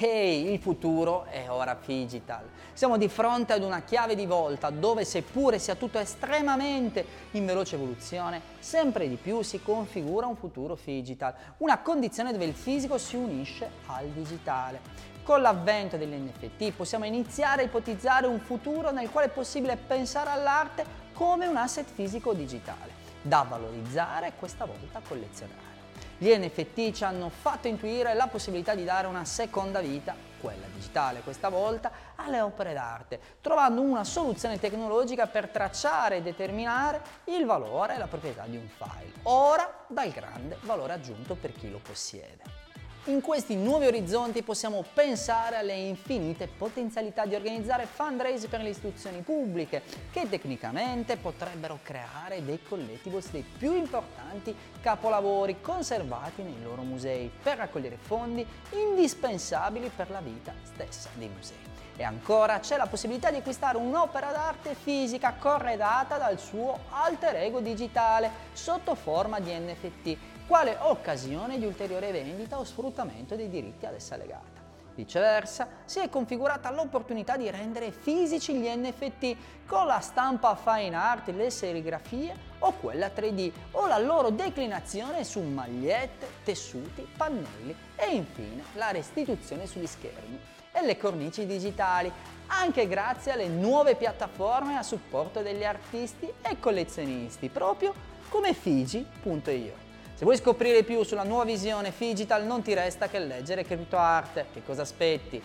Ehi, il futuro è ora digital. Siamo di fronte ad una chiave di volta dove seppure sia tutto estremamente in veloce evoluzione, sempre di più si configura un futuro digital, una condizione dove il fisico si unisce al digitale. Con l'avvento degli NFT possiamo iniziare a ipotizzare un futuro nel quale è possibile pensare all'arte come un asset fisico digitale, da valorizzare e questa volta collezionare. Gli NFT ci hanno fatto intuire la possibilità di dare una seconda vita, quella digitale questa volta, alle opere d'arte, trovando una soluzione tecnologica per tracciare e determinare il valore e la proprietà di un file, ora dal grande valore aggiunto per chi lo possiede. In questi nuovi orizzonti possiamo pensare alle infinite potenzialità di organizzare fundraise per le istituzioni pubbliche, che tecnicamente potrebbero creare dei collectibles dei più importanti capolavori conservati nei loro musei per raccogliere fondi indispensabili per la vita stessa dei musei. E ancora c'è la possibilità di acquistare un'opera d'arte fisica corredata dal suo alter ego digitale sotto forma di NFT quale occasione di ulteriore vendita o sfruttamento dei diritti ad essa legata. Viceversa, si è configurata l'opportunità di rendere fisici gli NFT con la stampa fine art, le serigrafie o quella 3D o la loro declinazione su magliette, tessuti, pannelli e infine la restituzione sugli schermi e le cornici digitali, anche grazie alle nuove piattaforme a supporto degli artisti e collezionisti, proprio come Fiji.io. Se vuoi scoprire più sulla nuova visione Figital non ti resta che leggere CryptoArt. Che cosa aspetti?